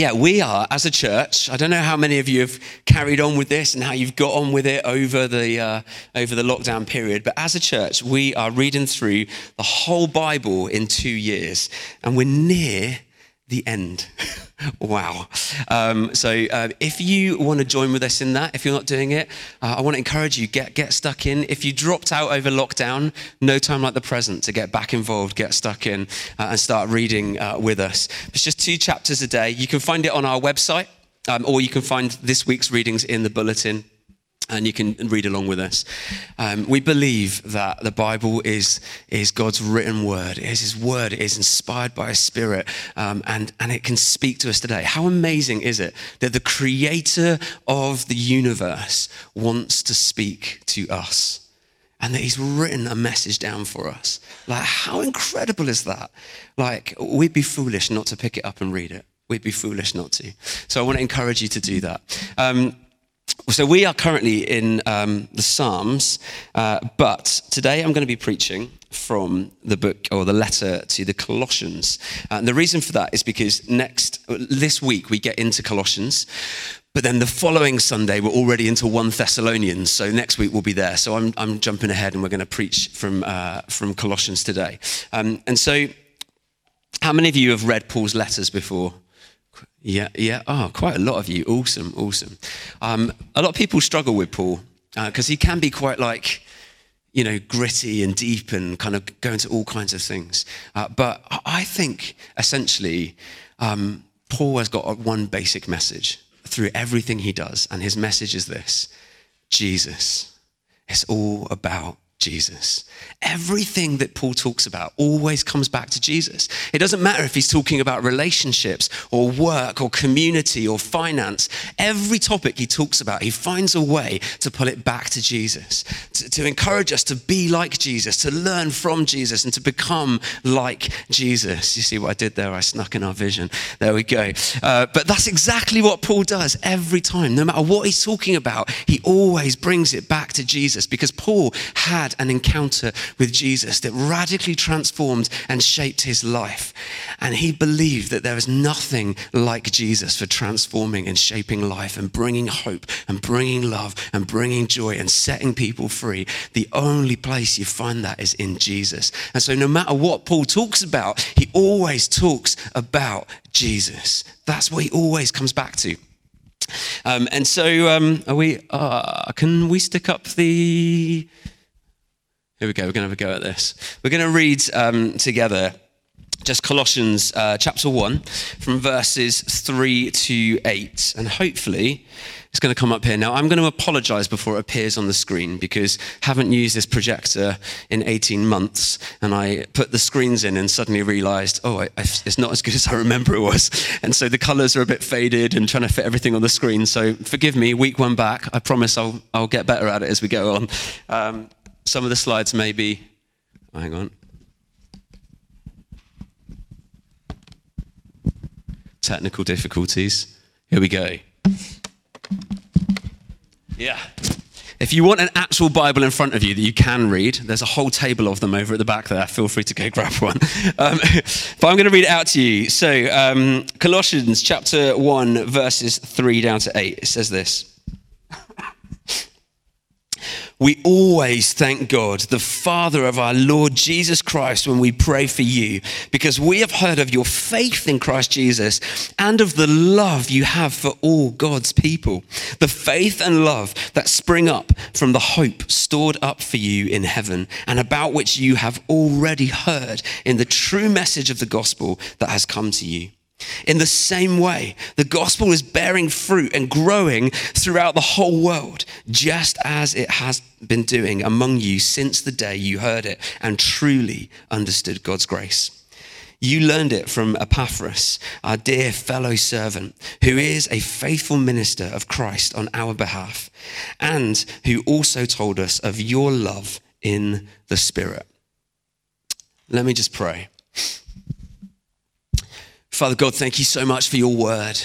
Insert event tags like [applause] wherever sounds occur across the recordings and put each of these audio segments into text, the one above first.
yeah, we are as a church. I don't know how many of you have carried on with this and how you've got on with it over the uh, over the lockdown period. But as a church, we are reading through the whole Bible in two years, and we're near the end. [laughs] wow. Um, so uh, if you want to join with us in that, if you're not doing it, uh, I want to encourage you, get, get stuck in. If you dropped out over lockdown, no time like the present to get back involved, get stuck in uh, and start reading uh, with us. It's just two chapters a day. You can find it on our website um, or you can find this week's readings in the bulletin and you can read along with us. Um, we believe that the Bible is, is God's written word. It is His word. It is inspired by His Spirit, um, and, and it can speak to us today. How amazing is it that the creator of the universe wants to speak to us? And that he's written a message down for us. Like, how incredible is that? Like, we'd be foolish not to pick it up and read it. We'd be foolish not to. So I want to encourage you to do that. Um, so we are currently in um, the Psalms, uh, but today I'm going to be preaching from the book or the letter to the Colossians. Uh, and the reason for that is because next this week we get into Colossians, but then the following Sunday we're already into one Thessalonians. So next week we'll be there. So I'm, I'm jumping ahead and we're going to preach from uh, from Colossians today. Um, and so, how many of you have read Paul's letters before? Yeah, yeah. Oh, quite a lot of you. Awesome, awesome. Um, a lot of people struggle with Paul because uh, he can be quite like, you know, gritty and deep and kind of go into all kinds of things. Uh, but I think essentially, um, Paul has got one basic message through everything he does, and his message is this Jesus. It's all about Jesus. Everything that Paul talks about always comes back to Jesus. It doesn't matter if he's talking about relationships or work or community or finance. Every topic he talks about, he finds a way to pull it back to Jesus, to, to encourage us to be like Jesus, to learn from Jesus, and to become like Jesus. You see what I did there? I snuck in our vision. There we go. Uh, but that's exactly what Paul does every time. No matter what he's talking about, he always brings it back to Jesus because Paul had had an encounter with Jesus that radically transformed and shaped his life. And he believed that there is nothing like Jesus for transforming and shaping life and bringing hope and bringing love and bringing joy and setting people free. The only place you find that is in Jesus. And so, no matter what Paul talks about, he always talks about Jesus. That's what he always comes back to. Um, and so, um, are we? Uh, can we stick up the? Here we go. We're going to have a go at this. We're going to read um, together just Colossians uh, chapter 1 from verses 3 to 8. And hopefully, it's going to come up here. Now, I'm going to apologize before it appears on the screen because I haven't used this projector in 18 months. And I put the screens in and suddenly realized, oh, I, I, it's not as good as I remember it was. And so the colors are a bit faded and trying to fit everything on the screen. So forgive me, week one back. I promise I'll, I'll get better at it as we go on. Um, some of the slides may be, hang on. Technical difficulties. Here we go. Yeah. If you want an actual Bible in front of you that you can read, there's a whole table of them over at the back there. Feel free to go [laughs] grab one. Um, [laughs] but I'm going to read it out to you. So, um, Colossians chapter 1, verses 3 down to 8, it says this. We always thank God, the Father of our Lord Jesus Christ, when we pray for you, because we have heard of your faith in Christ Jesus and of the love you have for all God's people. The faith and love that spring up from the hope stored up for you in heaven, and about which you have already heard in the true message of the gospel that has come to you. In the same way, the gospel is bearing fruit and growing throughout the whole world, just as it has been doing among you since the day you heard it and truly understood God's grace. You learned it from Epaphras, our dear fellow servant, who is a faithful minister of Christ on our behalf, and who also told us of your love in the Spirit. Let me just pray. Father God, thank you so much for your word.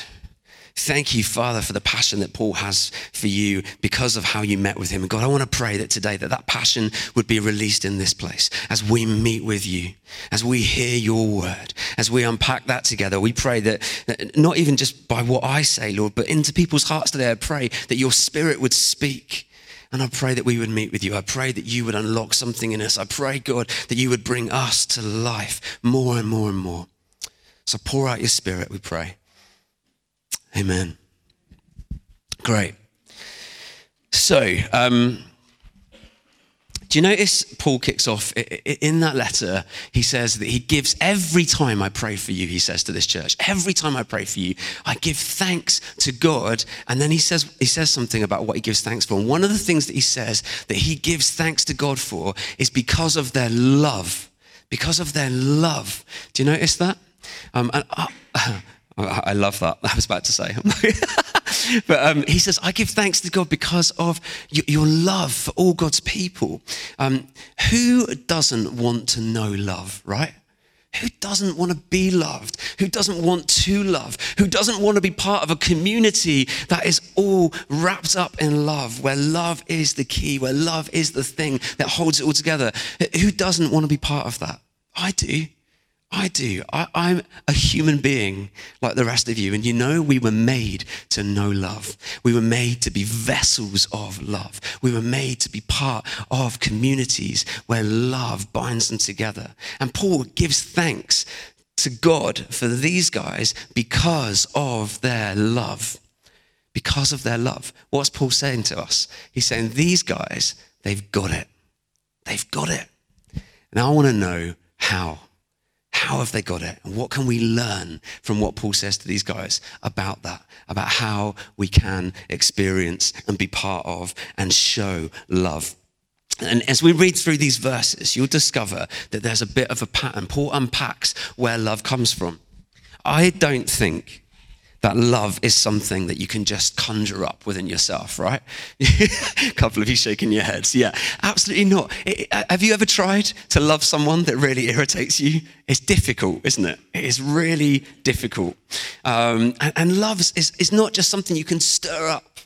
Thank you, Father, for the passion that Paul has for you because of how you met with him. And God, I want to pray that today that that passion would be released in this place as we meet with you, as we hear your word, as we unpack that together. We pray that, that not even just by what I say, Lord, but into people's hearts today, I pray that your spirit would speak. And I pray that we would meet with you. I pray that you would unlock something in us. I pray, God, that you would bring us to life more and more and more. So pour out your spirit, we pray. Amen. Great. So, um, do you notice Paul kicks off in that letter? He says that he gives every time I pray for you, he says to this church, every time I pray for you, I give thanks to God. And then he says, he says something about what he gives thanks for. And one of the things that he says that he gives thanks to God for is because of their love. Because of their love. Do you notice that? Um, and, uh, [coughs] I love that. [laughs] I was about to say. [laughs] but um, he says, I give thanks to God because of your love for all God's people. Um, who doesn't want to know love, right? Who doesn't want to be loved? Who doesn't want to love? Who doesn't want to be part of a community that is all wrapped up in love, where love is the key, where love is the thing that holds it all together? Who doesn't want to be part of that? I do. I do. I, am a human being like the rest of you. And you know, we were made to know love. We were made to be vessels of love. We were made to be part of communities where love binds them together. And Paul gives thanks to God for these guys because of their love. Because of their love. What's Paul saying to us? He's saying, These guys, they've got it. They've got it. Now I want to know how. How have they got it? And what can we learn from what Paul says to these guys about that, about how we can experience and be part of and show love? And as we read through these verses, you'll discover that there's a bit of a pattern. Paul unpacks where love comes from. I don't think that love is something that you can just conjure up within yourself, right? a [laughs] couple of you shaking your heads. Yeah, absolutely not. It, have you ever tried to love someone that really irritates you? It's difficult, isn't it? It is really difficult. Um, and, and love is, is not just something you can stir up,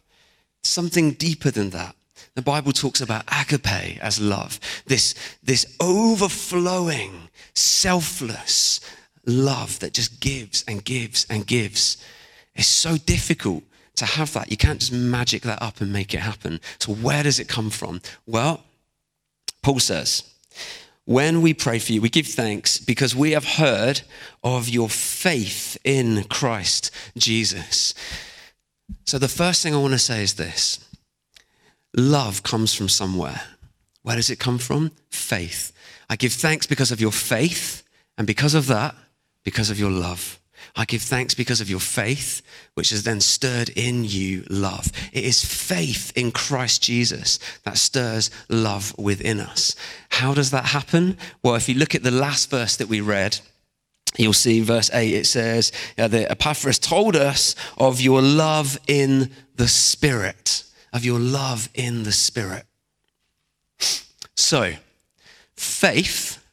something deeper than that. The Bible talks about agape as love, this, this overflowing, selfless love that just gives and gives and gives. It's so difficult to have that. You can't just magic that up and make it happen. So, where does it come from? Well, Paul says, when we pray for you, we give thanks because we have heard of your faith in Christ Jesus. So, the first thing I want to say is this love comes from somewhere. Where does it come from? Faith. I give thanks because of your faith, and because of that, because of your love. I give thanks because of your faith, which has then stirred in you love. It is faith in Christ Jesus that stirs love within us. How does that happen? Well, if you look at the last verse that we read, you'll see verse 8, it says uh, that Epaphras told us of your love in the Spirit, of your love in the Spirit. So, faith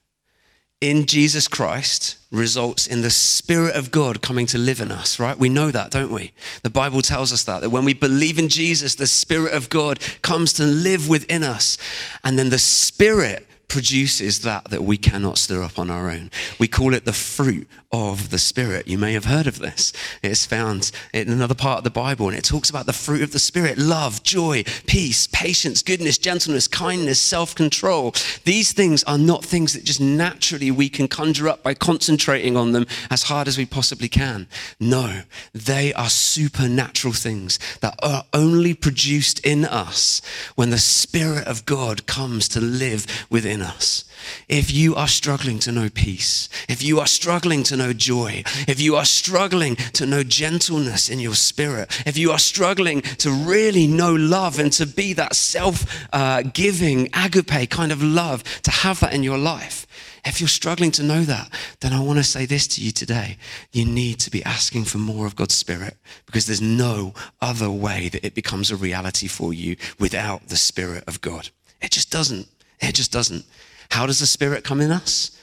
in Jesus Christ results in the Spirit of God coming to live in us, right? We know that, don't we? The Bible tells us that, that when we believe in Jesus, the Spirit of God comes to live within us. And then the Spirit produces that that we cannot stir up on our own. We call it the fruit of the Spirit. You may have heard of this. It's found in another part of the Bible, and it talks about the fruit of the Spirit love, joy, peace, patience, goodness, gentleness, kindness, self control. These things are not things that just naturally we can conjure up by concentrating on them as hard as we possibly can. No, they are supernatural things that are only produced in us when the Spirit of God comes to live within us. If you are struggling to know peace, if you are struggling to know joy, if you are struggling to know gentleness in your spirit, if you are struggling to really know love and to be that self uh, giving, agape kind of love, to have that in your life, if you're struggling to know that, then I want to say this to you today. You need to be asking for more of God's Spirit because there's no other way that it becomes a reality for you without the Spirit of God. It just doesn't. It just doesn't. How does the Spirit come in us?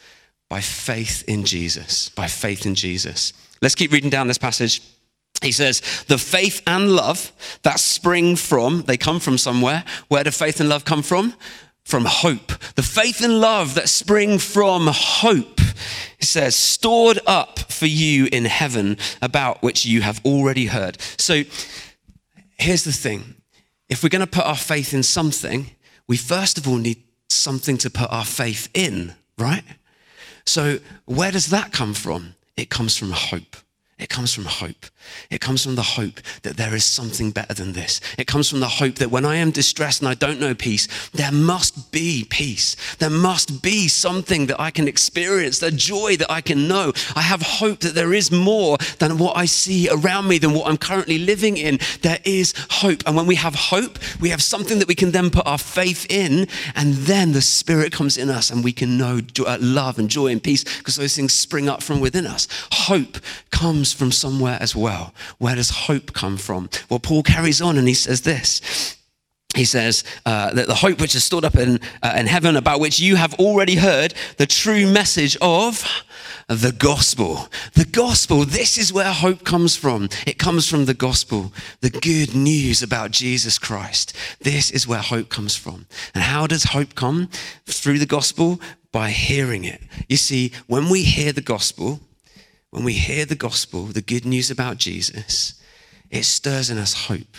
By faith in Jesus. By faith in Jesus. Let's keep reading down this passage. He says, the faith and love that spring from, they come from somewhere. Where do faith and love come from? From hope. The faith and love that spring from hope. He says, stored up for you in heaven, about which you have already heard. So here's the thing if we're going to put our faith in something, we first of all need something to put our faith in, right? So where does that come from? It comes from hope. It comes from hope. It comes from the hope that there is something better than this. It comes from the hope that when I am distressed and I don't know peace, there must be peace. There must be something that I can experience, the joy that I can know. I have hope that there is more than what I see around me, than what I'm currently living in. There is hope. And when we have hope, we have something that we can then put our faith in, and then the Spirit comes in us and we can know uh, love and joy and peace because those things spring up from within us. Hope comes from somewhere as well. Where does hope come from? Well, Paul carries on and he says this. He says uh, that the hope which is stored up in, uh, in heaven, about which you have already heard the true message of the gospel. The gospel, this is where hope comes from. It comes from the gospel, the good news about Jesus Christ. This is where hope comes from. And how does hope come? Through the gospel? By hearing it. You see, when we hear the gospel, when we hear the gospel, the good news about Jesus, it stirs in us hope.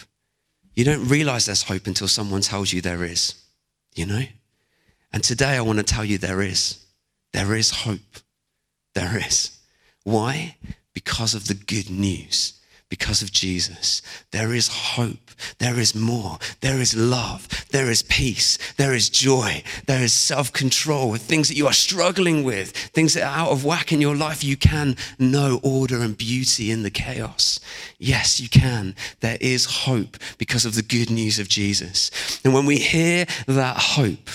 You don't realize there's hope until someone tells you there is, you know? And today I want to tell you there is. There is hope. There is. Why? Because of the good news because of Jesus. There is hope. There is more. There is love. There is peace. There is joy. There is self control with things that you are struggling with, things that are out of whack in your life. You can know order and beauty in the chaos. Yes, you can. There is hope because of the good news of Jesus. And when we hear that hope,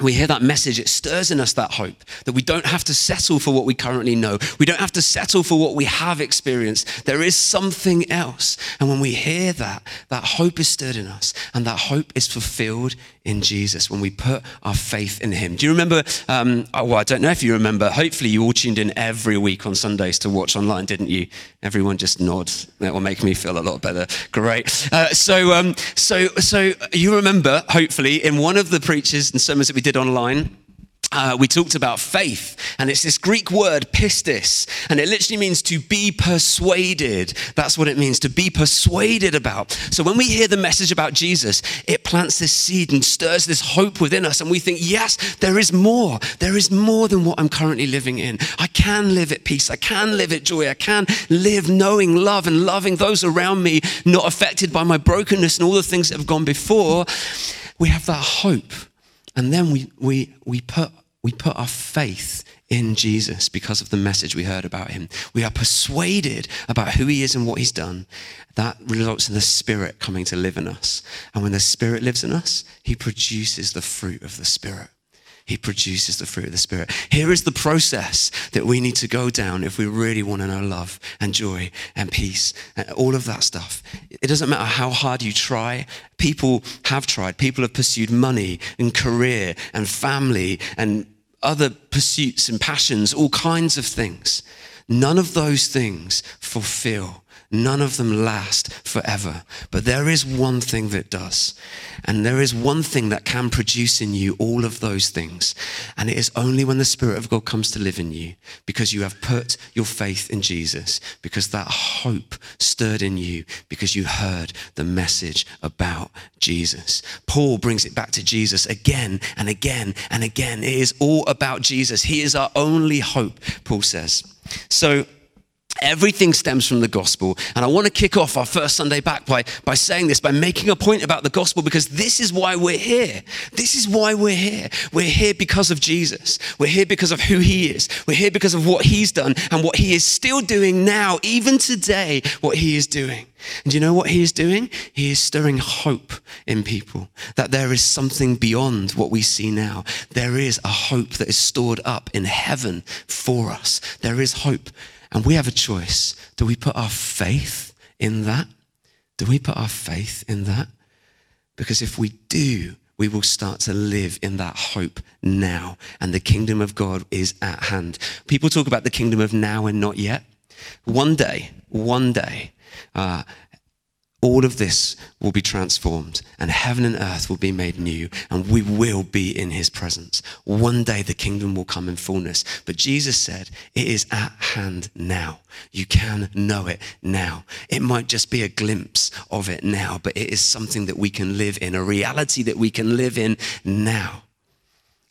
we hear that message, it stirs in us that hope that we don't have to settle for what we currently know. We don't have to settle for what we have experienced. There is something else. And when we hear that, that hope is stirred in us and that hope is fulfilled in Jesus when we put our faith in Him. Do you remember? Um, oh, well, I don't know if you remember. Hopefully, you all tuned in every week on Sundays to watch online, didn't you? Everyone just nods. That will make me feel a lot better. Great. Uh, so, um, so, so you remember, hopefully, in one of the preachers and sermons that we did online uh, we talked about faith, and it's this Greek word pistis, and it literally means to be persuaded. That's what it means to be persuaded about. So when we hear the message about Jesus, it plants this seed and stirs this hope within us, and we think, yes, there is more. There is more than what I'm currently living in. I can live at peace. I can live at joy. I can live knowing love and loving those around me, not affected by my brokenness and all the things that have gone before. We have that hope. And then we, we, we, put, we put our faith in Jesus because of the message we heard about him. We are persuaded about who he is and what he's done. That results in the Spirit coming to live in us. And when the Spirit lives in us, he produces the fruit of the Spirit. He produces the fruit of the Spirit. Here is the process that we need to go down if we really want to know love and joy and peace and all of that stuff. It doesn't matter how hard you try. People have tried. People have pursued money and career and family and other pursuits and passions, all kinds of things. None of those things fulfill None of them last forever. But there is one thing that does. And there is one thing that can produce in you all of those things. And it is only when the Spirit of God comes to live in you because you have put your faith in Jesus, because that hope stirred in you, because you heard the message about Jesus. Paul brings it back to Jesus again and again and again. It is all about Jesus. He is our only hope, Paul says. So, Everything stems from the gospel. And I want to kick off our first Sunday back by, by saying this, by making a point about the gospel, because this is why we're here. This is why we're here. We're here because of Jesus. We're here because of who he is. We're here because of what he's done and what he is still doing now, even today, what he is doing. And you know what he is doing? He is stirring hope in people that there is something beyond what we see now. There is a hope that is stored up in heaven for us. There is hope and we have a choice. Do we put our faith in that? Do we put our faith in that? Because if we do, we will start to live in that hope now. And the kingdom of God is at hand. People talk about the kingdom of now and not yet. One day, one day, uh, all of this will be transformed and heaven and earth will be made new and we will be in his presence. One day the kingdom will come in fullness. But Jesus said, it is at hand now. You can know it now. It might just be a glimpse of it now, but it is something that we can live in, a reality that we can live in now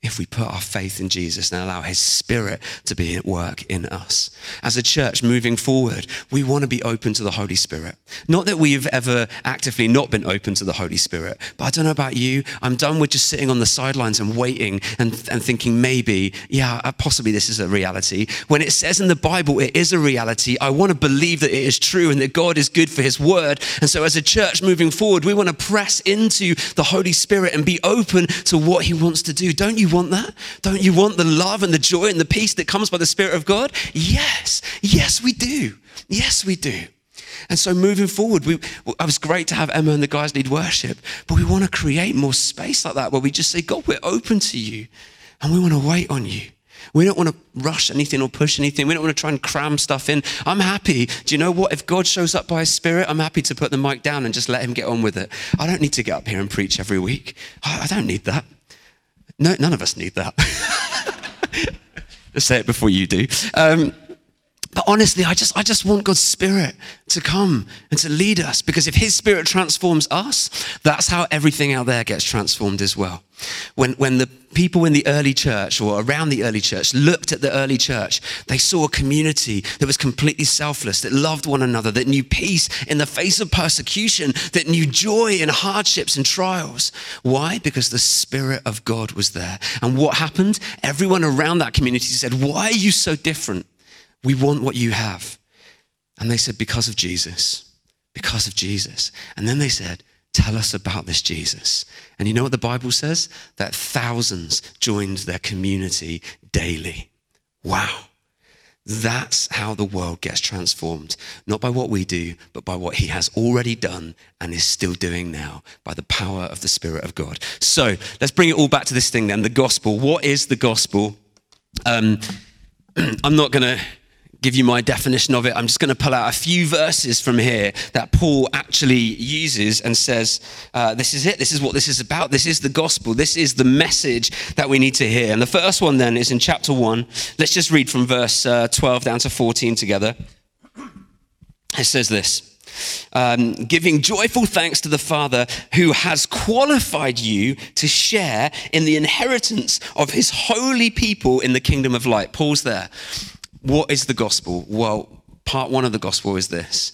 if we put our faith in Jesus and allow His Spirit to be at work in us. As a church moving forward, we want to be open to the Holy Spirit. Not that we've ever actively not been open to the Holy Spirit, but I don't know about you. I'm done with just sitting on the sidelines and waiting and, and thinking maybe, yeah, uh, possibly this is a reality. When it says in the Bible it is a reality, I want to believe that it is true and that God is good for His word. And so as a church moving forward, we want to press into the Holy Spirit and be open to what He wants to do. Don't you want that? Don't you want the love and the joy and the peace that comes by the Spirit of God? Yes, yes, we do. Yes, we do. And so moving forward, we, it was great to have Emma and the guys lead worship, but we want to create more space like that where we just say, God, we're open to you and we want to wait on you. We don't want to rush anything or push anything. We don't want to try and cram stuff in. I'm happy. Do you know what? If God shows up by His Spirit, I'm happy to put the mic down and just let Him get on with it. I don't need to get up here and preach every week. I don't need that. No, none of us need that. [laughs] Just say it before you do. Um, but honestly, I just, I just want God's Spirit to come and to lead us because if His Spirit transforms us, that's how everything out there gets transformed as well. When, when the people in the early church or around the early church looked at the early church, they saw a community that was completely selfless, that loved one another, that knew peace in the face of persecution, that knew joy in hardships and trials. Why? Because the Spirit of God was there. And what happened? Everyone around that community said, Why are you so different? We want what you have. And they said, Because of Jesus. Because of Jesus. And then they said, Tell us about this Jesus. And you know what the Bible says? That thousands joined their community daily. Wow. That's how the world gets transformed. Not by what we do, but by what he has already done and is still doing now by the power of the Spirit of God. So let's bring it all back to this thing then the gospel. What is the gospel? Um, [clears throat] I'm not going to give you my definition of it. I'm just going to pull out a few verses from here that Paul actually uses and says, uh, This is it. This is what this is about. This is the gospel. This is the message that we need to hear. And the first one then is in chapter 1. Let's just read from verse uh, 12 down to 14 together. It says this. Um, giving joyful thanks to the Father who has qualified you to share in the inheritance of his holy people in the kingdom of light. Pause there. What is the gospel? Well, part one of the gospel is this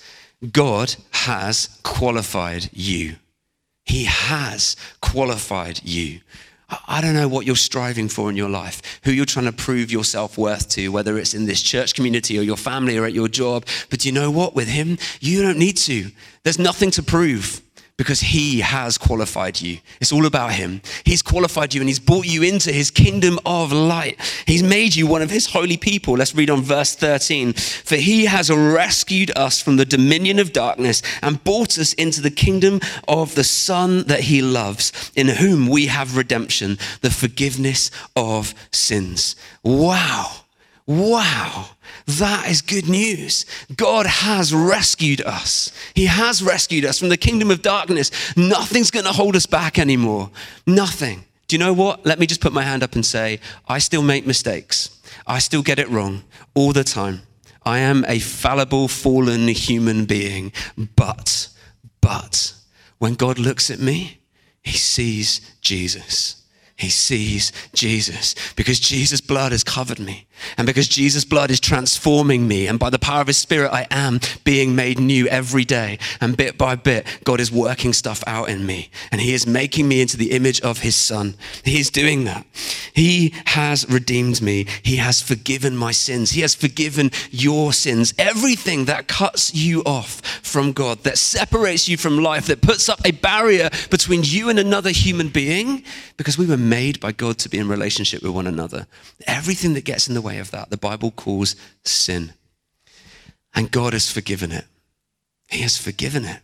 God has qualified you. He has qualified you. I don't know what you're striving for in your life, who you're trying to prove your self worth to, whether it's in this church community or your family or at your job. But you know what? With Him, you don't need to. There's nothing to prove because he has qualified you. It's all about him. He's qualified you and he's brought you into his kingdom of light. He's made you one of his holy people. Let's read on verse 13. For he has rescued us from the dominion of darkness and brought us into the kingdom of the Son that he loves, in whom we have redemption, the forgiveness of sins. Wow. Wow. That is good news. God has rescued us. He has rescued us from the kingdom of darkness. Nothing's going to hold us back anymore. Nothing. Do you know what? Let me just put my hand up and say, I still make mistakes. I still get it wrong all the time. I am a fallible, fallen human being. But, but, when God looks at me, he sees Jesus. He sees Jesus because Jesus' blood has covered me. And because Jesus' blood is transforming me. And by the power of his spirit, I am being made new every day. And bit by bit, God is working stuff out in me. And he is making me into the image of his son. He is doing that. He has redeemed me. He has forgiven my sins. He has forgiven your sins. Everything that cuts you off from God, that separates you from life, that puts up a barrier between you and another human being, because we were made by God to be in relationship with one another. Everything that gets in the way of that, the Bible calls sin. And God has forgiven it. He has forgiven it.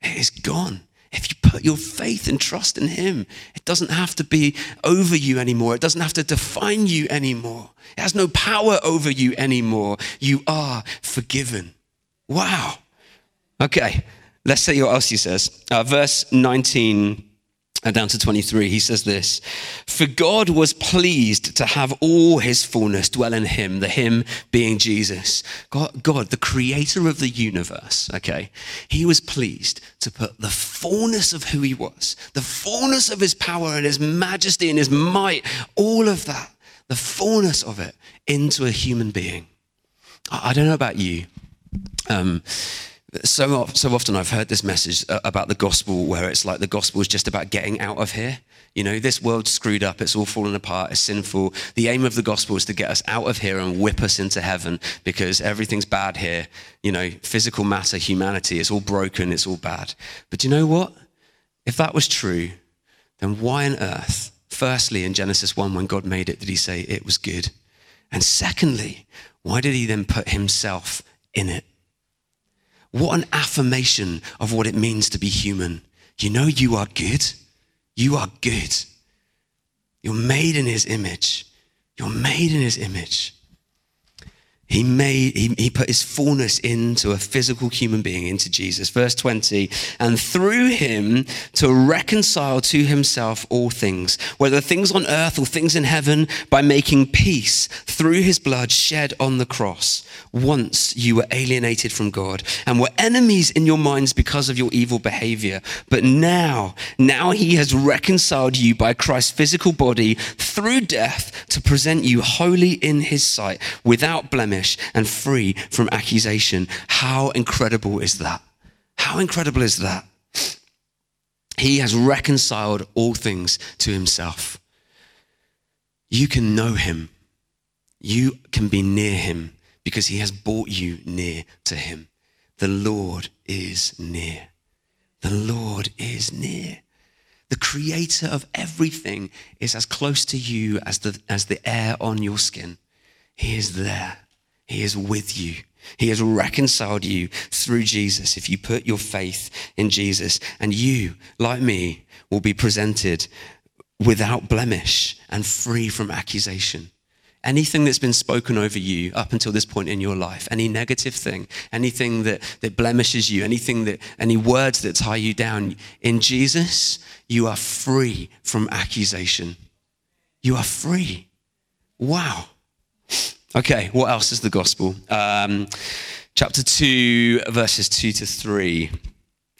It is gone. If you put your faith and trust in Him. It doesn't have to be over you anymore. It doesn't have to define you anymore. It has no power over you anymore. You are forgiven. Wow. Okay, let's see what else he says. Uh, verse 19 and down to 23, he says this For God was pleased to have all his fullness dwell in him, the him being Jesus. God, God, the creator of the universe, okay, he was pleased to put the fullness of who he was, the fullness of his power and his majesty and his might, all of that, the fullness of it into a human being. I, I don't know about you. Um, so, so often I've heard this message uh, about the gospel where it's like the gospel is just about getting out of here. You know, this world's screwed up, it's all fallen apart, it's sinful. The aim of the gospel is to get us out of here and whip us into heaven because everything's bad here. You know, physical matter, humanity, it's all broken, it's all bad. But do you know what? If that was true, then why on earth, firstly, in Genesis 1, when God made it, did he say it was good? And secondly, why did he then put himself in it? What an affirmation of what it means to be human. You know, you are good. You are good. You're made in his image. You're made in his image. He made, he, he put his fullness into a physical human being, into Jesus. Verse 20, and through him to reconcile to himself all things, whether things on earth or things in heaven, by making peace through his blood shed on the cross. Once you were alienated from God and were enemies in your minds because of your evil behavior. But now, now he has reconciled you by Christ's physical body through death to present you holy in his sight, without and free from accusation. How incredible is that? How incredible is that? He has reconciled all things to himself. You can know him. You can be near him because he has brought you near to him. The Lord is near. The Lord is near. The creator of everything is as close to you as the, as the air on your skin. He is there. He is with you. He has reconciled you through Jesus if you put your faith in Jesus. And you, like me, will be presented without blemish and free from accusation. Anything that's been spoken over you up until this point in your life, any negative thing, anything that, that blemishes you, anything that, any words that tie you down, in Jesus, you are free from accusation. You are free. Wow. Okay, what else is the gospel? Um, chapter 2, verses 2 to 3.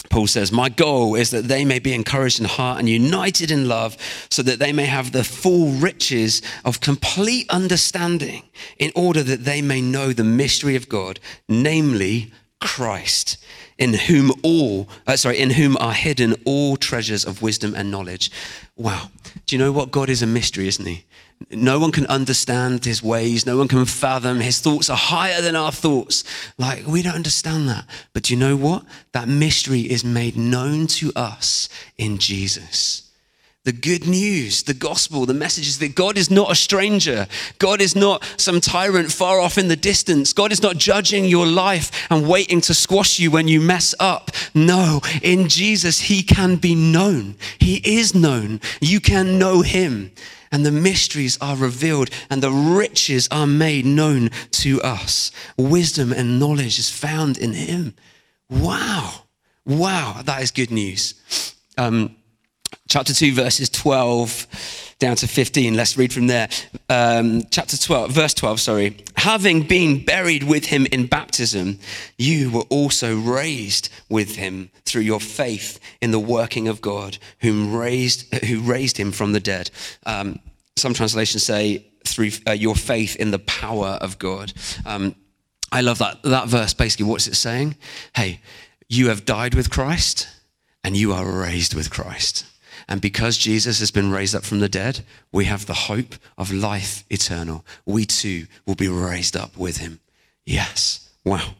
Paul says, My goal is that they may be encouraged in heart and united in love, so that they may have the full riches of complete understanding, in order that they may know the mystery of God, namely Christ, in whom all, uh, sorry, in whom are hidden all treasures of wisdom and knowledge. Wow. Do you know what? God is a mystery, isn't he? No one can understand his ways. No one can fathom. His thoughts are higher than our thoughts. Like, we don't understand that. But you know what? That mystery is made known to us in Jesus. The good news, the gospel, the message is that God is not a stranger. God is not some tyrant far off in the distance. God is not judging your life and waiting to squash you when you mess up. No, in Jesus, He can be known. He is known. You can know Him and the mysteries are revealed and the riches are made known to us. Wisdom and knowledge is found in him. Wow. Wow. That is good news. Um, chapter 2, verses 12 down to 15. Let's read from there. Um, chapter 12, verse 12, sorry. Having been buried with him in baptism, you were also raised with him through your faith in the working of God, whom raised, who raised him from the dead. Um, some translations say through uh, your faith in the power of God. Um, I love that, that verse. Basically, what's it saying? Hey, you have died with Christ and you are raised with Christ. And because Jesus has been raised up from the dead, we have the hope of life eternal. We too will be raised up with him. Yes. Wow.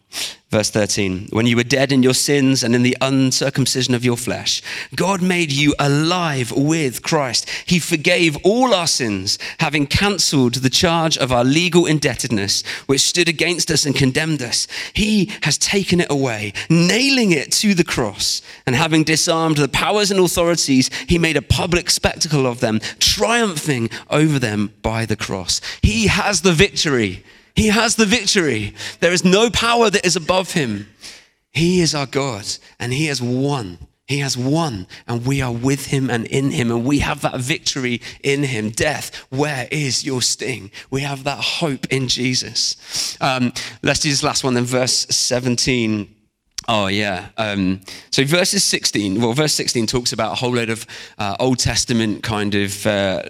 Verse 13, when you were dead in your sins and in the uncircumcision of your flesh, God made you alive with Christ. He forgave all our sins, having cancelled the charge of our legal indebtedness, which stood against us and condemned us. He has taken it away, nailing it to the cross. And having disarmed the powers and authorities, he made a public spectacle of them, triumphing over them by the cross. He has the victory. He has the victory. There is no power that is above him. He is our God, and he has won. He has won, and we are with him and in him, and we have that victory in him. Death, where is your sting? We have that hope in Jesus. Um, let's do this last one, then, verse 17. Oh, yeah. Um, so, verses 16, well, verse 16 talks about a whole load of uh, Old Testament kind of uh,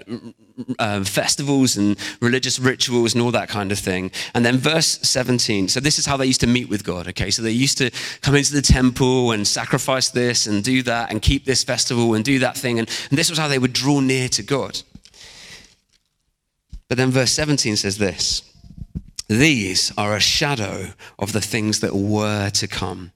uh, festivals and religious rituals and all that kind of thing. And then verse 17. So this is how they used to meet with God. Okay, so they used to come into the temple and sacrifice this and do that and keep this festival and do that thing. And, and this was how they would draw near to God. But then verse 17 says this. These are a shadow of the things that were to come.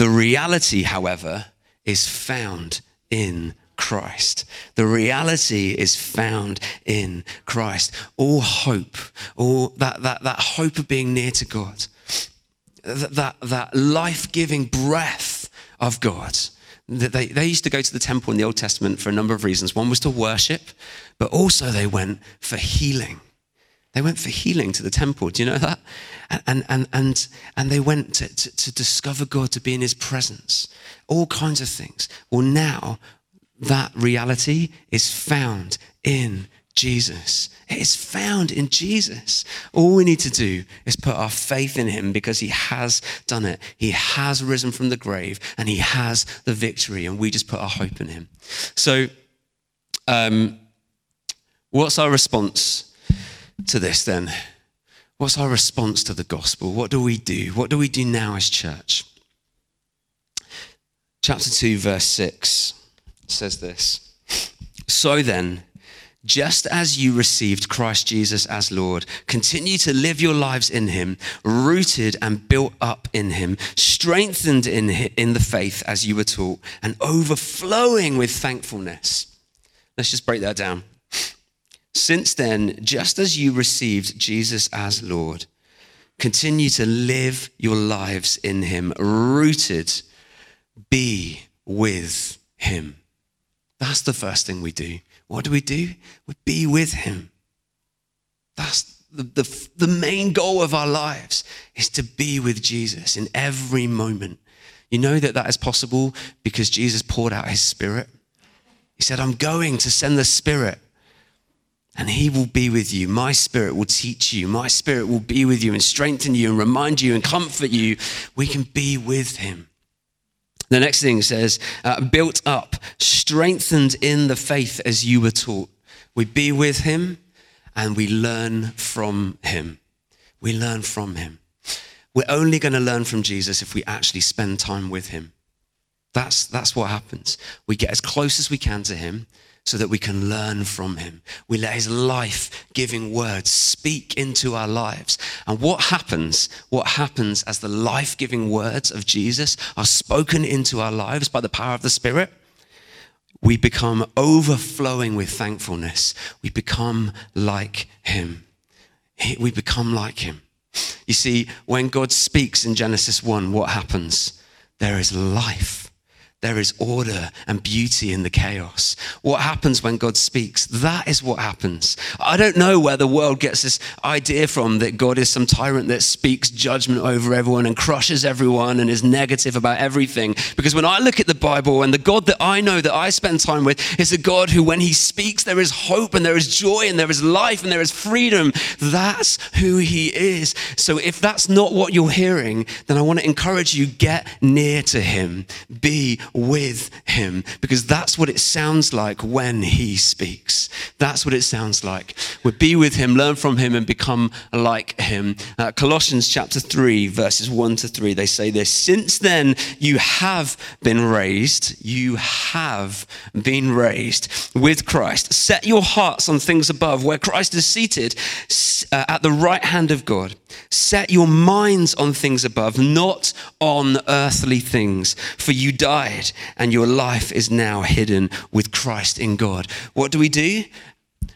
The reality, however, is found in Christ. The reality is found in Christ. All hope, all that, that, that hope of being near to God, that, that, that life giving breath of God. They, they used to go to the temple in the Old Testament for a number of reasons. One was to worship, but also they went for healing. They went for healing to the temple. Do you know that? And, and, and, and they went to, to, to discover God, to be in his presence, all kinds of things. Well, now that reality is found in Jesus. It is found in Jesus. All we need to do is put our faith in him because he has done it. He has risen from the grave and he has the victory, and we just put our hope in him. So, um, what's our response to this then? What's our response to the gospel? What do we do? What do we do now as church? Chapter 2, verse 6 says this So then, just as you received Christ Jesus as Lord, continue to live your lives in Him, rooted and built up in Him, strengthened in, in the faith as you were taught, and overflowing with thankfulness. Let's just break that down. Since then, just as you received Jesus as Lord, continue to live your lives in Him, rooted, be with Him. That's the first thing we do. What do we do? We be with Him. That's the, the, the main goal of our lives is to be with Jesus in every moment. You know that that is possible because Jesus poured out His Spirit. He said, I'm going to send the Spirit and He will be with you. My Spirit will teach you. My Spirit will be with you and strengthen you and remind you and comfort you. We can be with Him. The next thing says, uh, built up, strengthened in the faith as you were taught. We be with him and we learn from him. We learn from him. We're only going to learn from Jesus if we actually spend time with him. That's, that's what happens. We get as close as we can to him so that we can learn from him. We let his life giving words speak into our lives. And what happens? What happens as the life giving words of Jesus are spoken into our lives by the power of the Spirit? We become overflowing with thankfulness. We become like him. We become like him. You see, when God speaks in Genesis 1, what happens? There is life there is order and beauty in the chaos. What happens when God speaks? That is what happens. I don't know where the world gets this idea from that God is some tyrant that speaks judgment over everyone and crushes everyone and is negative about everything. Because when I look at the Bible and the God that I know that I spend time with is a God who, when he speaks, there is hope and there is joy and there is life and there is freedom. That's who he is. So if that's not what you're hearing, then I want to encourage you get near to him. Be with him because that's what it sounds like when he speaks. That's what it sounds like. We be with him, learn from him, and become like him. Uh, Colossians chapter 3, verses 1 to 3, they say this Since then you have been raised, you have been raised with Christ. Set your hearts on things above where Christ is seated uh, at the right hand of God. Set your minds on things above, not on earthly things. For you died, and your life is now hidden with Christ in God. What do we do?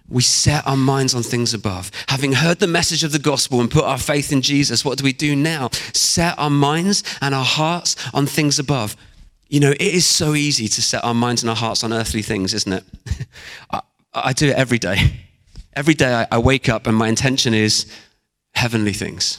We set our minds on things above. Having heard the message of the gospel and put our faith in Jesus, what do we do now? Set our minds and our hearts on things above. You know, it is so easy to set our minds and our hearts on earthly things, isn't it? [laughs] I, I, do it every day. Every day I, I wake up and my intention is heavenly things.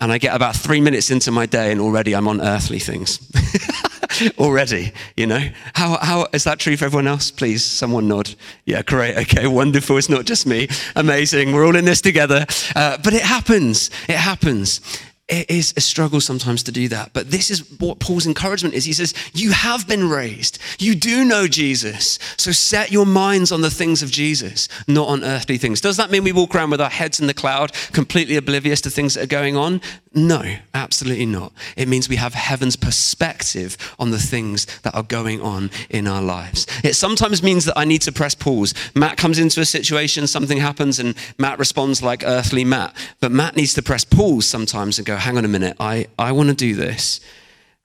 And I get about three minutes into my day and already I'm on earthly things. [laughs] [laughs] already, you know? How, how is that true for everyone else? Please, someone nod. Yeah, great. Okay, wonderful. It's not just me. Amazing. We're all in this together. Uh, but it happens. It happens it is a struggle sometimes to do that. But this is what Paul's encouragement is. He says, You have been raised. You do know Jesus. So set your minds on the things of Jesus, not on earthly things. Does that mean we walk around with our heads in the cloud, completely oblivious to things that are going on? No, absolutely not. It means we have heaven's perspective on the things that are going on in our lives. It sometimes means that I need to press pause. Matt comes into a situation, something happens, and Matt responds like earthly Matt. But Matt needs to press pause sometimes and go, hang on a minute, I, I want to do this.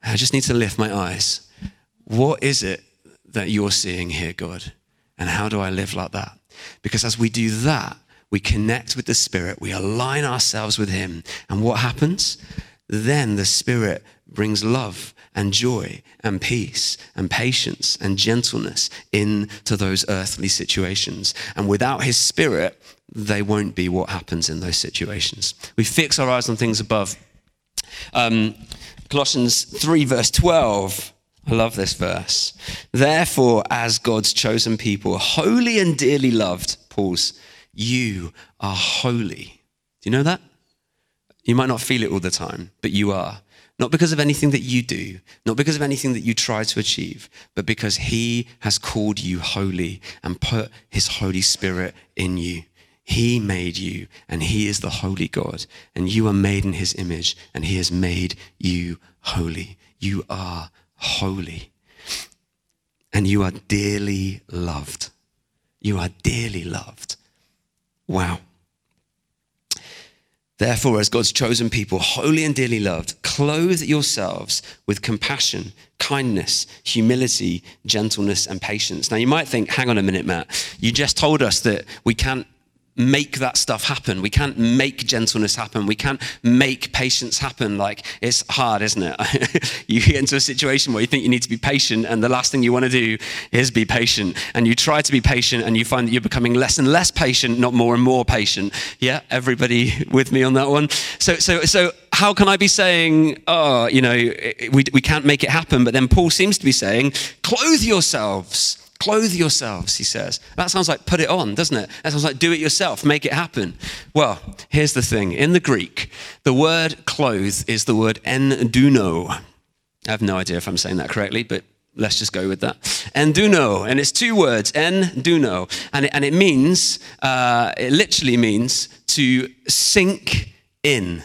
I just need to lift my eyes. What is it that you're seeing here, God? And how do I live like that? Because as we do that, we connect with the Spirit, we align ourselves with Him. And what happens? Then the Spirit brings love and joy and peace and patience and gentleness into those earthly situations. And without His Spirit, they won't be what happens in those situations. We fix our eyes on things above. Um, Colossians 3, verse 12. I love this verse. Therefore, as God's chosen people, holy and dearly loved, pause, you are holy. Do you know that? You might not feel it all the time, but you are. Not because of anything that you do, not because of anything that you try to achieve, but because He has called you holy and put His Holy Spirit in you. He made you, and He is the holy God, and you are made in His image, and He has made you holy. You are holy, and you are dearly loved. You are dearly loved. Wow. Therefore, as God's chosen people, holy and dearly loved, clothe yourselves with compassion, kindness, humility, gentleness, and patience. Now, you might think, hang on a minute, Matt, you just told us that we can't make that stuff happen. We can't make gentleness happen. We can't make patience happen. Like, it's hard, isn't it? [laughs] you get into a situation where you think you need to be patient, and the last thing you want to do is be patient. And you try to be patient, and you find that you're becoming less and less patient, not more and more patient. Yeah, everybody [laughs] with me on that one? So, so, so, how can I be saying, oh, you know, we, we can't make it happen? But then Paul seems to be saying, clothe yourselves Clothe yourselves, he says. That sounds like put it on, doesn't it? That sounds like do it yourself, make it happen. Well, here's the thing in the Greek, the word clothe is the word enduno. I have no idea if I'm saying that correctly, but let's just go with that. Enduno, and it's two words, enduno, and it, and it means, uh, it literally means to sink in.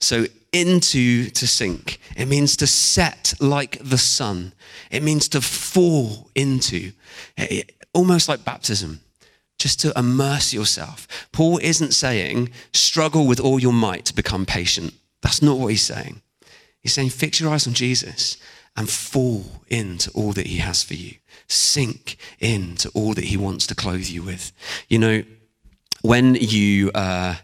So into to sink. It means to set like the sun. It means to fall into, almost like baptism, just to immerse yourself. Paul isn't saying struggle with all your might to become patient. That's not what he's saying. He's saying fix your eyes on Jesus and fall into all that he has for you. Sink into all that he wants to clothe you with. You know, when you. Uh,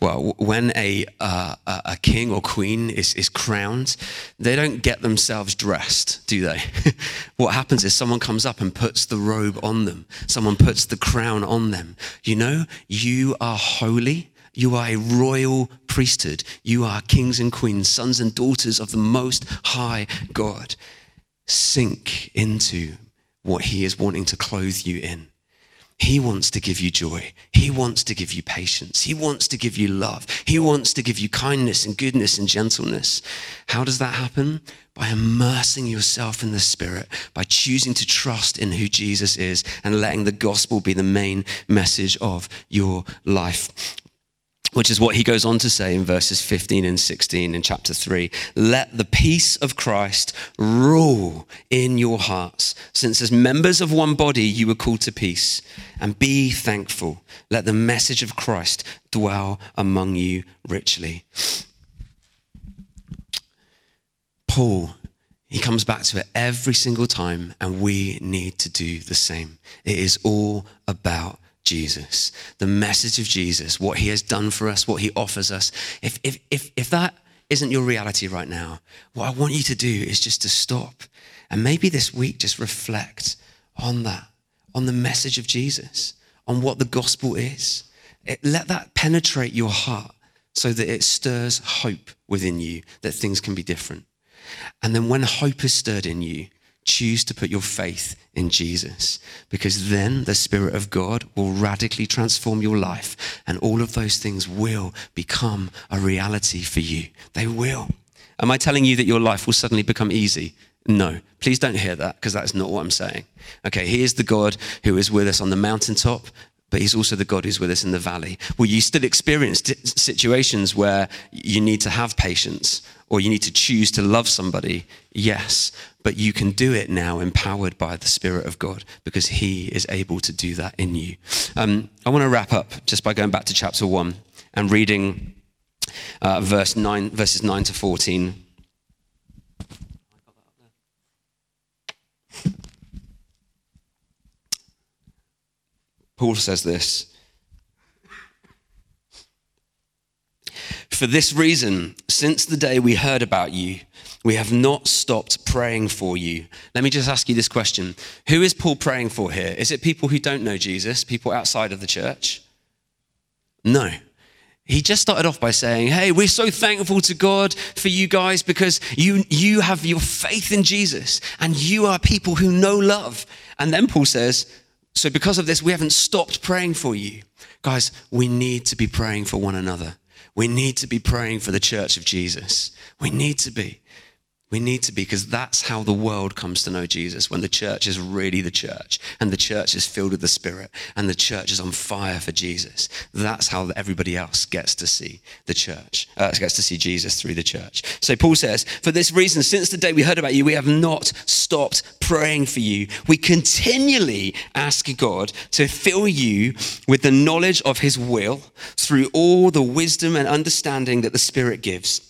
well, when a, uh, a king or queen is, is crowned, they don't get themselves dressed, do they? [laughs] what happens is someone comes up and puts the robe on them, someone puts the crown on them. You know, you are holy. You are a royal priesthood. You are kings and queens, sons and daughters of the Most High God. Sink into what He is wanting to clothe you in. He wants to give you joy. He wants to give you patience. He wants to give you love. He wants to give you kindness and goodness and gentleness. How does that happen? By immersing yourself in the Spirit, by choosing to trust in who Jesus is and letting the gospel be the main message of your life which is what he goes on to say in verses 15 and 16 in chapter 3. Let the peace of Christ rule in your hearts, since as members of one body you were called to peace, and be thankful. Let the message of Christ dwell among you richly. Paul, he comes back to it every single time, and we need to do the same. It is all about Jesus, the message of Jesus, what he has done for us, what he offers us. If, if, if, if that isn't your reality right now, what I want you to do is just to stop and maybe this week just reflect on that, on the message of Jesus, on what the gospel is. It, let that penetrate your heart so that it stirs hope within you that things can be different. And then when hope is stirred in you, choose to put your faith in Jesus because then the Spirit of God will radically transform your life and all of those things will become a reality for you. They will. Am I telling you that your life will suddenly become easy? No. Please don't hear that because that's not what I'm saying. Okay, He is the God who is with us on the mountaintop. But he's also the God who's with us in the valley. Will you still experience situations where you need to have patience or you need to choose to love somebody? Yes but you can do it now empowered by the Spirit of God because He is able to do that in you. Um, I want to wrap up just by going back to chapter 1 and reading uh, verse 9, verses 9 to 14. Paul says this. For this reason, since the day we heard about you, we have not stopped praying for you. Let me just ask you this question Who is Paul praying for here? Is it people who don't know Jesus, people outside of the church? No. He just started off by saying, Hey, we're so thankful to God for you guys because you, you have your faith in Jesus and you are people who know love. And then Paul says, So because of this, we haven't stopped praying for you. Guys, we need to be praying for one another. We need to be praying for the church of Jesus. We need to be. We need to be because that's how the world comes to know Jesus when the church is really the church and the church is filled with the Spirit and the church is on fire for Jesus. That's how everybody else gets to see the church, uh, gets to see Jesus through the church. So Paul says, For this reason, since the day we heard about you, we have not stopped praying for you. We continually ask God to fill you with the knowledge of his will through all the wisdom and understanding that the Spirit gives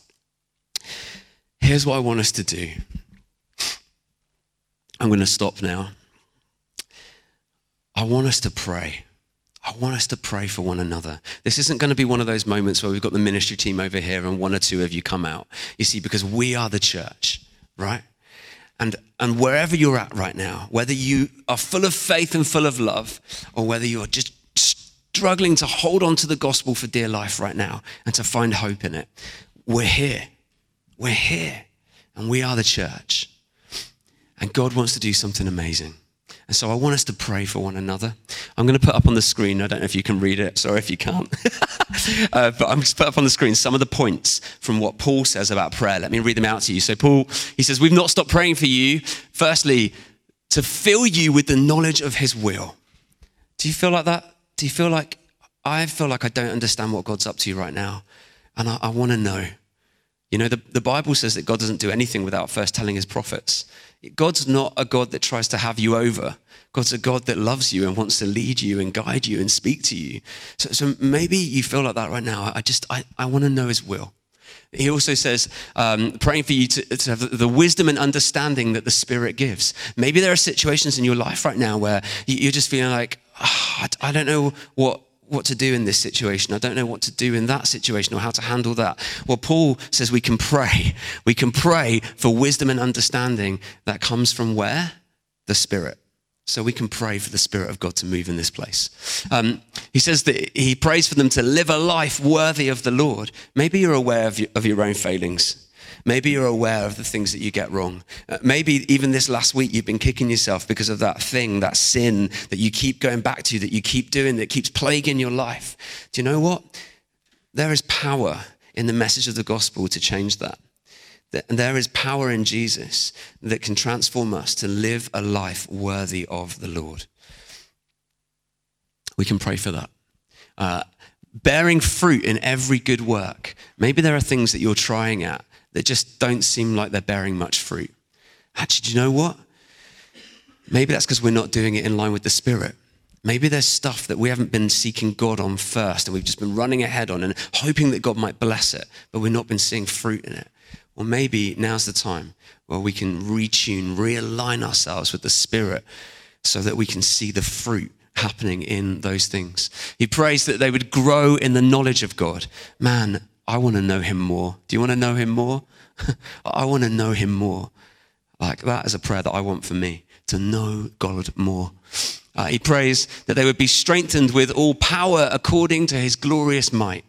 Here's what I want us to do. I'm going to stop now. I want us to pray. I want us to pray for one another. This isn't going to be one of those moments where we've got the ministry team over here and one or two of you come out. You see, because we are the church, right? And, and wherever you're at right now, whether you are full of faith and full of love, or whether you're just struggling to hold on to the gospel for dear life right now and to find hope in it, we're here. We're here and we are the church. And God wants to do something amazing. And so I want us to pray for one another. I'm going to put up on the screen, I don't know if you can read it, sorry if you can't. [laughs] uh, but I'm to put up on the screen some of the points from what Paul says about prayer. Let me read them out to you. So, Paul, he says, We've not stopped praying for you. Firstly, to fill you with the knowledge of his will. Do you feel like that? Do you feel like, I feel like I don't understand what God's up to right now? And I, I want to know. You know, the, the Bible says that God doesn't do anything without first telling his prophets. God's not a God that tries to have you over. God's a God that loves you and wants to lead you and guide you and speak to you. So, so maybe you feel like that right now. I just, I, I want to know his will. He also says, um, praying for you to, to, have the wisdom and understanding that the Spirit gives. Maybe there are situations in your life right now where you're just feeling like, oh, I don't know what what to do in this situation. I don't know what to do in that situation or how to handle that. Well, Paul says we can pray. We can pray for wisdom and understanding that comes from where? The Spirit. So we can pray for the Spirit of God to move in this place. Um, he says that he prays for them to live a life worthy of the Lord. Maybe you're aware of your, of your own failings. Maybe you're aware of the things that you get wrong. Uh, maybe even this last week you've been kicking yourself because of that thing, that sin that you keep going back to, that you keep doing, that keeps plaguing your life. Do you know what? There is power in the message of the gospel to change that. And there is power in Jesus that can transform us to live a life worthy of the Lord. We can pray for that. Uh, bearing fruit in every good work. Maybe there are things that you're trying at that just don't seem like they're bearing much fruit. Actually, do you know what? Maybe that's because we're not doing it in line with the Spirit. Maybe there's stuff that we haven't been seeking God on first, and we've just been running ahead on and hoping that God might bless it, but we've not been seeing fruit in it. Or maybe now's the time where we can retune, realign ourselves with the Spirit so that we can see the fruit happening in those things. He prays that they would grow in the knowledge of God. Man, I want to know him more. Do you want to know him more? [laughs] I want to know him more. Like that is a prayer that I want for me to know God more. Uh, he prays that they would be strengthened with all power according to his glorious might.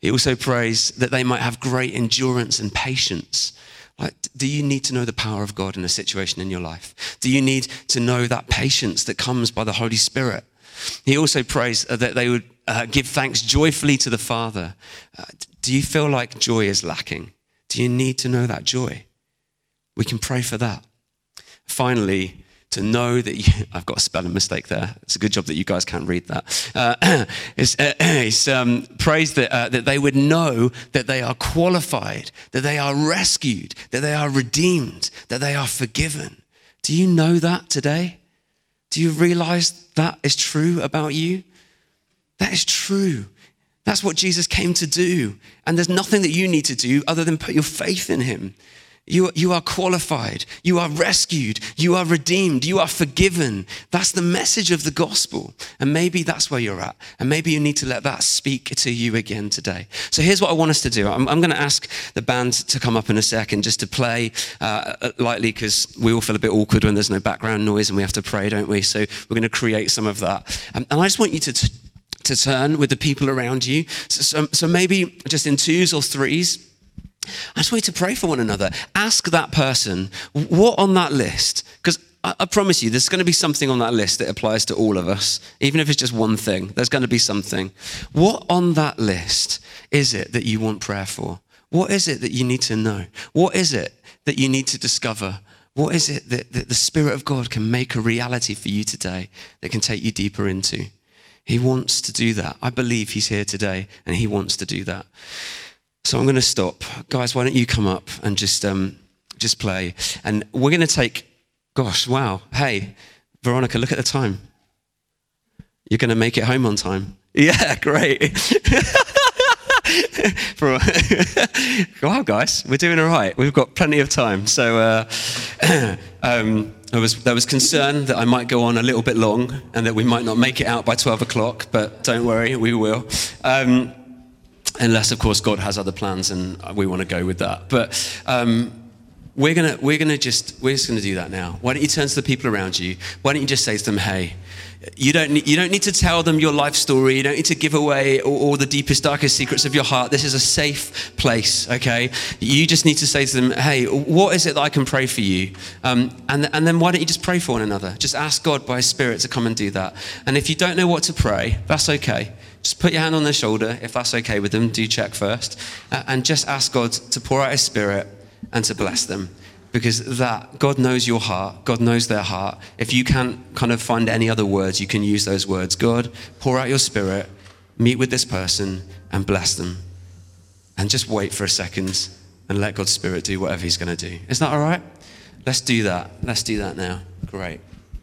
He also prays that they might have great endurance and patience. Like, do you need to know the power of God in a situation in your life? Do you need to know that patience that comes by the Holy Spirit? He also prays that they would uh, give thanks joyfully to the Father. Uh, do you feel like joy is lacking? Do you need to know that joy? We can pray for that. Finally, to know that you, [laughs] I've got a spelling mistake there. It's a good job that you guys can't read that. Uh, [clears throat] it's, uh, [clears throat] it's um, praise that, uh, that they would know that they are qualified, that they are rescued, that they are redeemed, that they are forgiven. Do you know that today? Do you realize that is true about you? That is true. That's what Jesus came to do. And there's nothing that you need to do other than put your faith in him. You, you are qualified. You are rescued. You are redeemed. You are forgiven. That's the message of the gospel. And maybe that's where you're at. And maybe you need to let that speak to you again today. So here's what I want us to do. I'm, I'm going to ask the band to come up in a second just to play uh, lightly because we all feel a bit awkward when there's no background noise and we have to pray, don't we? So we're going to create some of that. Um, and I just want you to. T- to turn with the people around you. So, so, so maybe just in twos or threes, I just want you to pray for one another. Ask that person, what on that list? Because I, I, promise you, there's going to be something on that list that applies to all of us. Even if it's just one thing, there's going to be something. What on that list is it that you want prayer for? What is it that you need to know? What is it that you need to discover? What is it that, that the Spirit of God can make a reality for you today that can take you deeper into? He wants to do that. I believe He's here today and He wants to do that. So I'm going to stop. Guys, why don't you come up and just, um, just play? And we're going to take, gosh, wow. Hey, Veronica, look at the time. You're going to make it home on time. [laughs] Yeah, great. [laughs] [laughs] wow, guys, we're doing all right. We've got plenty of time. So uh, [clears throat] um, was, there was concern that I might go on a little bit long and that we might not make it out by 12 o'clock, but don't worry, we will. Um, unless, of course, God has other plans and we want to go with that. But um, we're gonna we're gonna just we're just gonna do that now. Why don't you turn to the people around you? Why don't you just say to them, "Hey, you don't need, you don't need to tell them your life story. You don't need to give away all, all, the deepest, darkest secrets of your heart. This is a safe place, okay? You just need to say to them, hey, what is it that I can pray for you? Um, and, and then why don't you just pray for one another? Just ask God by His Spirit to come and do that. And if you don't know what to pray, that's okay. Just put your hand on their shoulder, if that's okay with them, do check first. And just ask God to pour out His Spirit and to bless them because that God knows your heart, God knows their heart. If you can't kind of find any other words, you can use those words. God, pour out your spirit, meet with this person, and bless them. And just wait for a second and let God's spirit do whatever He's going to do. Is that all right? Let's do that. Let's do that now. Great.